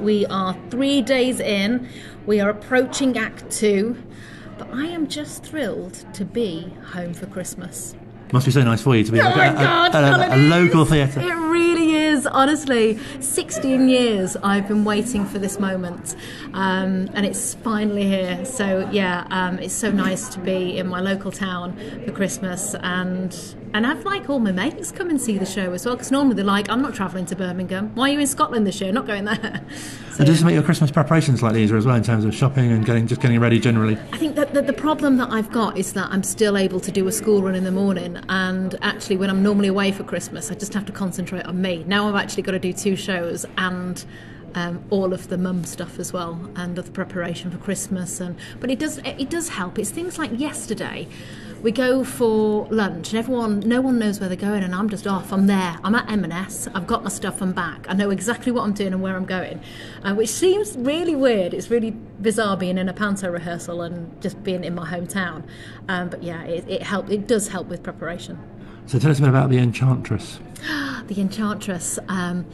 We are three days in, we are approaching Act Two, but I am just thrilled to be home for Christmas. Must be so nice for you to be Oh my a, God, a, a local theatre. It really is, honestly. 16 years I've been waiting for this moment, um, and it's finally here. So, yeah, um, it's so nice to be in my local town for Christmas and. And I've like all my mates come and see the show as well, because normally they're like, "I'm not travelling to Birmingham. Why are you in Scotland this year? Not going there." So, And does it make your Christmas preparations like easier as well in terms of shopping and getting just getting ready generally? I think that the, the problem that I've got is that I'm still able to do a school run in the morning, and actually, when I'm normally away for Christmas, I just have to concentrate on me. Now I've actually got to do two shows and. Um, all of the mum stuff as well, and of the preparation for Christmas, and but it does it does help. It's things like yesterday, we go for lunch, and everyone, no one knows where they're going, and I'm just off. I'm there. I'm at M&S. I've got my stuff. I'm back. I know exactly what I'm doing and where I'm going, uh, which seems really weird. It's really bizarre being in a panto rehearsal and just being in my hometown. Um, but yeah, it, it help. It does help with preparation. So tell us a bit about the Enchantress. The Enchantress. Um,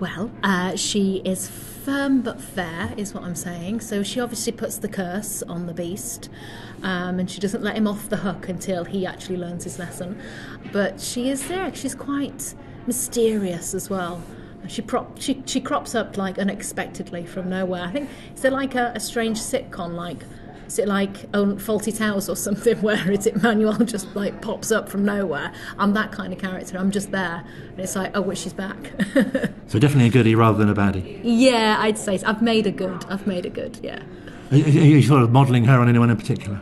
well, uh, she is firm but fair, is what I'm saying. So she obviously puts the curse on the beast, um, and she doesn't let him off the hook until he actually learns his lesson. But she is there. She's quite mysterious as well. She, prop, she she crops up like unexpectedly from nowhere. I think there like a, a strange sitcom like is it like oh, Fawlty Towers or something where is it Manuel just like pops up from nowhere? I'm that kind of character. I'm just there, and it's like oh, well, she's back. So definitely a goodie rather than a baddie. yeah, I'd say so. I've made a good. I've made a good. Yeah. Are you, are you sort of modelling her on anyone in particular?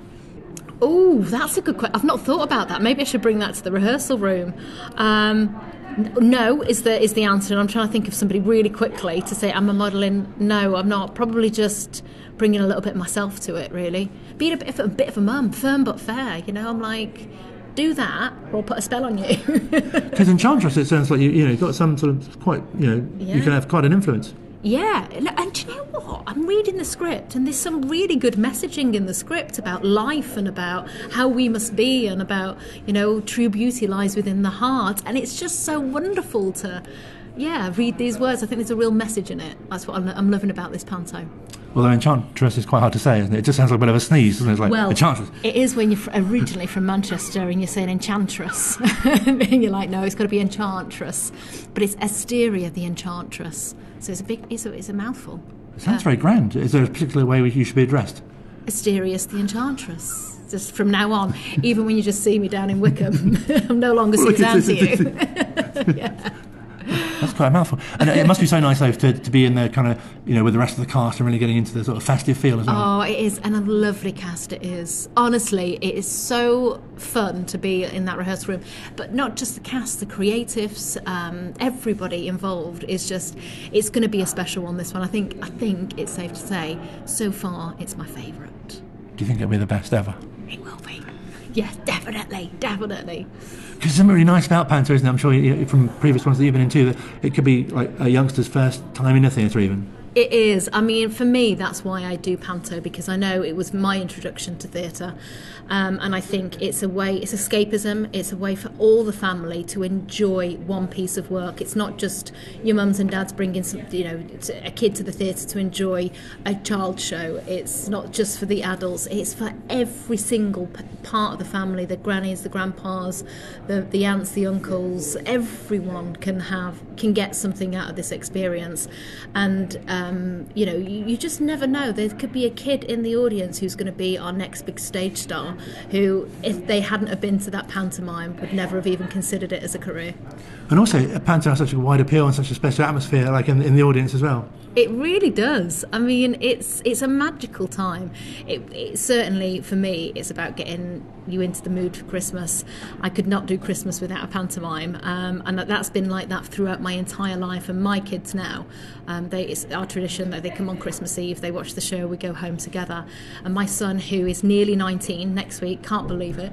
Oh, that's a good question. I've not thought about that. Maybe I should bring that to the rehearsal room. Um, no, is the is the answer. And I'm trying to think of somebody really quickly to say, I'm I modelling?" No, I'm not. Probably just bringing a little bit myself to it. Really, being a bit of a bit of a mum, firm but fair. You know, I'm like, do that, or I'll put a spell on you. Because Enchantress, it sounds like you you know you've got some sort of quite you know you can have quite an influence. Yeah, and do you know what? I'm reading the script, and there's some really good messaging in the script about life and about how we must be, and about you know true beauty lies within the heart, and it's just so wonderful to, yeah, read these words. I think there's a real message in it. That's what I'm, I'm loving about this panto. Although Enchantress is quite hard to say, isn't it? It just sounds like a bit of a sneeze, doesn't it? It's like Well, Enchantress. it is when you're originally from Manchester and you say an enchantress, and you're like, no, it's got to be enchantress, but it's Asteria the enchantress. So it's a big, it's a, it's a mouthful. It sounds very grand. Is there a particular way you should be addressed? Asterius the Enchantress. Just from now on, even when you just see me down in Wycombe, I'm no longer Suzanne to you. That's quite a mouthful. And it must be so nice though to, to be in there, kind of you know, with the rest of the cast and really getting into the sort of festive feel as well. Oh, it is, and a lovely cast it is. Honestly, it is so fun to be in that rehearsal room. But not just the cast, the creatives, um, everybody involved is just. It's going to be a special one. This one, I think. I think it's safe to say, so far, it's my favourite. Do you think it'll be the best ever? It will be. Yes, definitely, definitely. Because something really nice about Panto, isn't it? I'm sure you from previous ones that you've been in too, that it could be like a youngster's first time in a theatre even. It is. I mean, for me, that's why I do panto because I know it was my introduction to theatre, um, and I think it's a way, it's escapism. It's a way for all the family to enjoy one piece of work. It's not just your mums and dads bringing some, you know, a kid to the theatre to enjoy a child show. It's not just for the adults. It's for every single part of the family: the grannies, the grandpas, the the aunts, the uncles. Everyone can have can get something out of this experience, and. Um, you know, you, you just never know. There could be a kid in the audience who's going to be our next big stage star, who, if they hadn't have been to that pantomime, would never have even considered it as a career. And also, Panto has such a wide appeal and such a special atmosphere, like in, in the audience as well. It really does. I mean, it's it's a magical time. It, it certainly for me, it's about getting you into the mood for Christmas. I could not do Christmas without a pantomime, um, and that, that's been like that throughout my entire life. And my kids now, um, they it's our tradition that they come on Christmas Eve, they watch the show, we go home together. And my son, who is nearly 19 next week, can't believe it,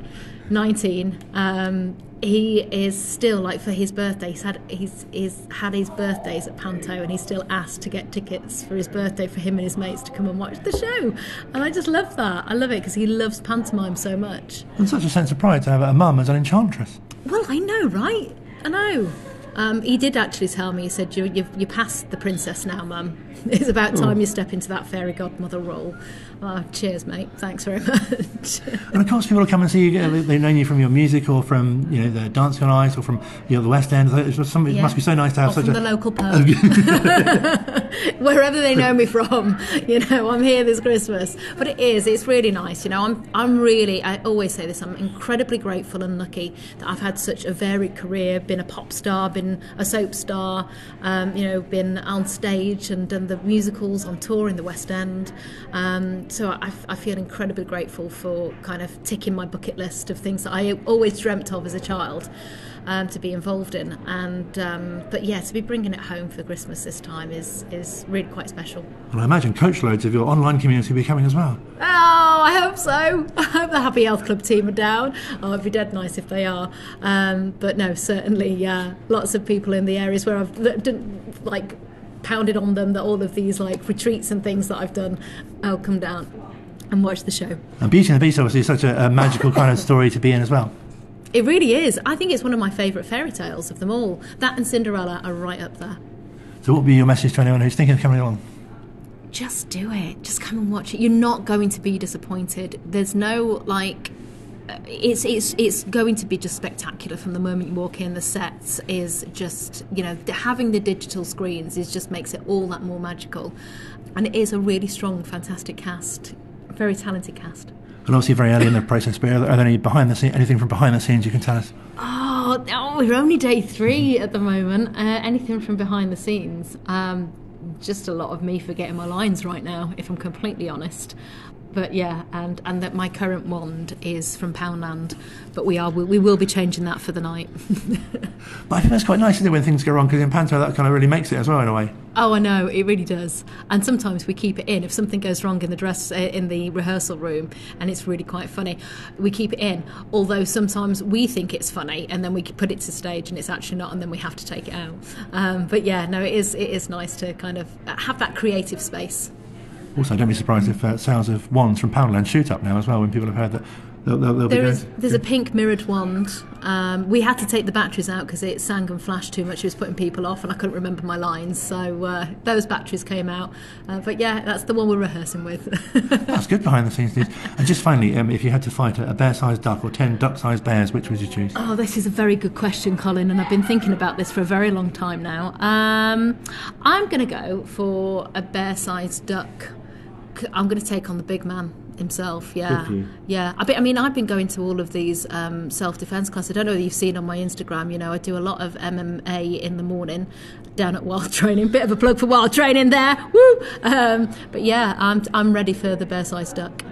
19. Um, he is still like for his birthday. He's had he's, he's had his birthdays at Panto, and he's still asked to get tickets for his birthday for him and his mates to come and watch the show. And I just love that. I love it because he loves pantomime so much. And such a sense of pride to have a mum as an enchantress. Well, I know, right? I know. Um, he did actually tell me. He said, "You you you passed the princess now, Mum. It's about time you step into that fairy godmother role." Oh, cheers, mate. Thanks very much. And of course, people will come and see you. uh, They know you from your music or from you know the Dancing on Ice or from you know the West End. Some, It Yeah. must be so nice to have Or such from a. the local pub. Wherever they know me from, you know, I'm here this Christmas. But it is, it's really nice. You know, I'm, I'm really, I always say this, I'm incredibly grateful and lucky that I've had such a varied career, been a pop star, been a soap star, um, you know, been on stage and done the musicals on tour in the West End. Um, so I, I feel incredibly grateful for kind of ticking my bucket list of things that I always dreamt of as a child um, to be involved in. And um, but yeah, to be bringing it home for Christmas this time is is really quite special. And I imagine coach loads of your online community will be coming as well. Oh, I hope so. I hope the Happy Health Club team are down. Oh, it'd be dead nice if they are. Um, but no, certainly, yeah, lots of people in the areas where I've like pounded on them that all of these like retreats and things that I've done, I'll come down and watch the show. And Beauty and the Beast obviously is such a, a magical kind of story to be in as well. It really is. I think it's one of my favourite fairy tales of them all. That and Cinderella are right up there. So, what would be your message to anyone who's thinking of coming along? just do it. Just come and watch it. You're not going to be disappointed. There's no like. uh, It's it's it's going to be just spectacular from the moment you walk in. The sets is just you know having the digital screens is just makes it all that more magical, and it is a really strong, fantastic cast, very talented cast. And obviously, very early in the process, but are there, are there any behind the scene, anything from behind the scenes you can tell us? Oh, oh we're only day three at the moment. Uh, anything from behind the scenes? Um, just a lot of me forgetting my lines right now, if I'm completely honest. But yeah, and and that my current wand is from Poundland, but we are we, we will be changing that for the night. But I think that's quite nice, isn't it, when things go wrong? Because in Panto, that kind of really makes it as well, in a way. Oh, I know it really does. And sometimes we keep it in. If something goes wrong in the dress uh, in the rehearsal room, and it's really quite funny, we keep it in. Although sometimes we think it's funny, and then we put it to stage, and it's actually not, and then we have to take it out. Um, but yeah, no, it is it is nice to kind of have that creative space. Also, don't be surprised if uh, sales of wands from Poundland shoot up now as well when people have heard that they'll, they'll, they'll be There going. is there's a pink mirrored wand. Um, we had to take the batteries out because it sang and flashed too much. It was putting people off, and I couldn't remember my lines. So uh, those batteries came out. Uh, but yeah, that's the one we're rehearsing with. That's good behind the scenes news. And just finally, um, if you had to fight a, a bear-sized duck or ten duck-sized bears, which would you choose? Oh, this is a very good question, Colin, and I've been thinking about this for a very long time now. Um, I'm going to go for a bear-sized duck. I'm going to take on the big man himself. Yeah, yeah. I, be, I mean, I've been going to all of these um, self-defense classes. I don't know if you've seen on my Instagram. You know, I do a lot of MMA in the morning down at Wild Training. Bit of a plug for Wild Training there. Woo! Um, but yeah, I'm I'm ready for the bear-sized duck.